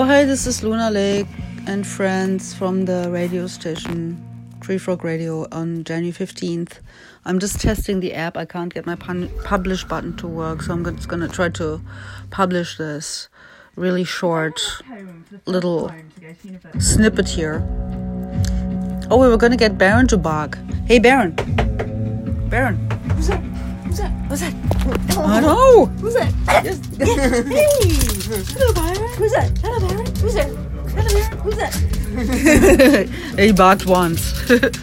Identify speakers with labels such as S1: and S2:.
S1: Oh, hi, this is Luna Lake and friends from the radio station Tree Frog Radio on January 15th. I'm just testing the app. I can't get my pun- publish button to work, so I'm just gonna try to publish this really short little snippet here. Oh, we were gonna get Baron to bark. Hey, Baron. Baron.
S2: Who's that? Who's that? Who's that?
S1: I know.
S2: Who's that? Yes. hey! Hello, Byron. Who's that? Who's that?
S1: he barked once.